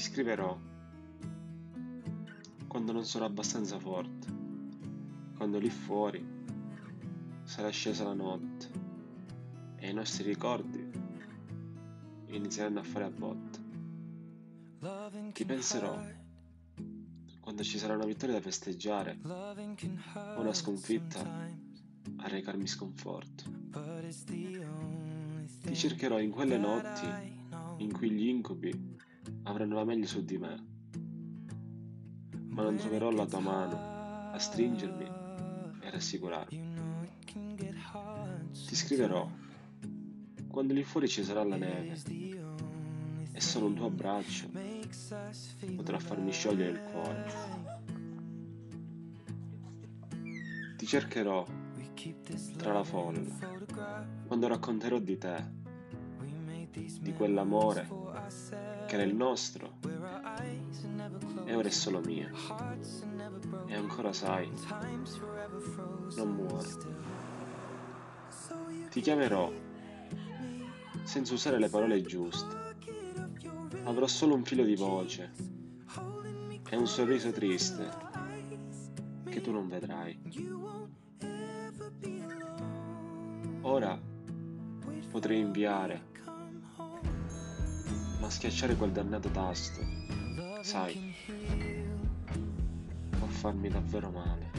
Ti scriverò. Quando non sarò abbastanza forte, quando lì fuori sarà scesa la notte e i nostri ricordi inizieranno a fare a botte. Ti penserò quando ci sarà una vittoria da festeggiare o una sconfitta a recarmi sconforto. Ti cercherò in quelle notti in cui gli incubi avranno la meglio su di me, ma non troverò la tua mano a stringermi e rassicurarmi. Ti scriverò quando lì fuori ci sarà la neve e solo un tuo abbraccio potrà farmi sciogliere il cuore. Ti cercherò tra la folla quando racconterò di te, di quell'amore che era il nostro e ora è solo mio. E ancora sai, non muore. Ti chiamerò senza usare le parole giuste. Avrò solo un filo di voce e un sorriso triste che tu non vedrai. Ora potrei inviare, ma schiacciare quel dannato tasto, sai, può farmi davvero male.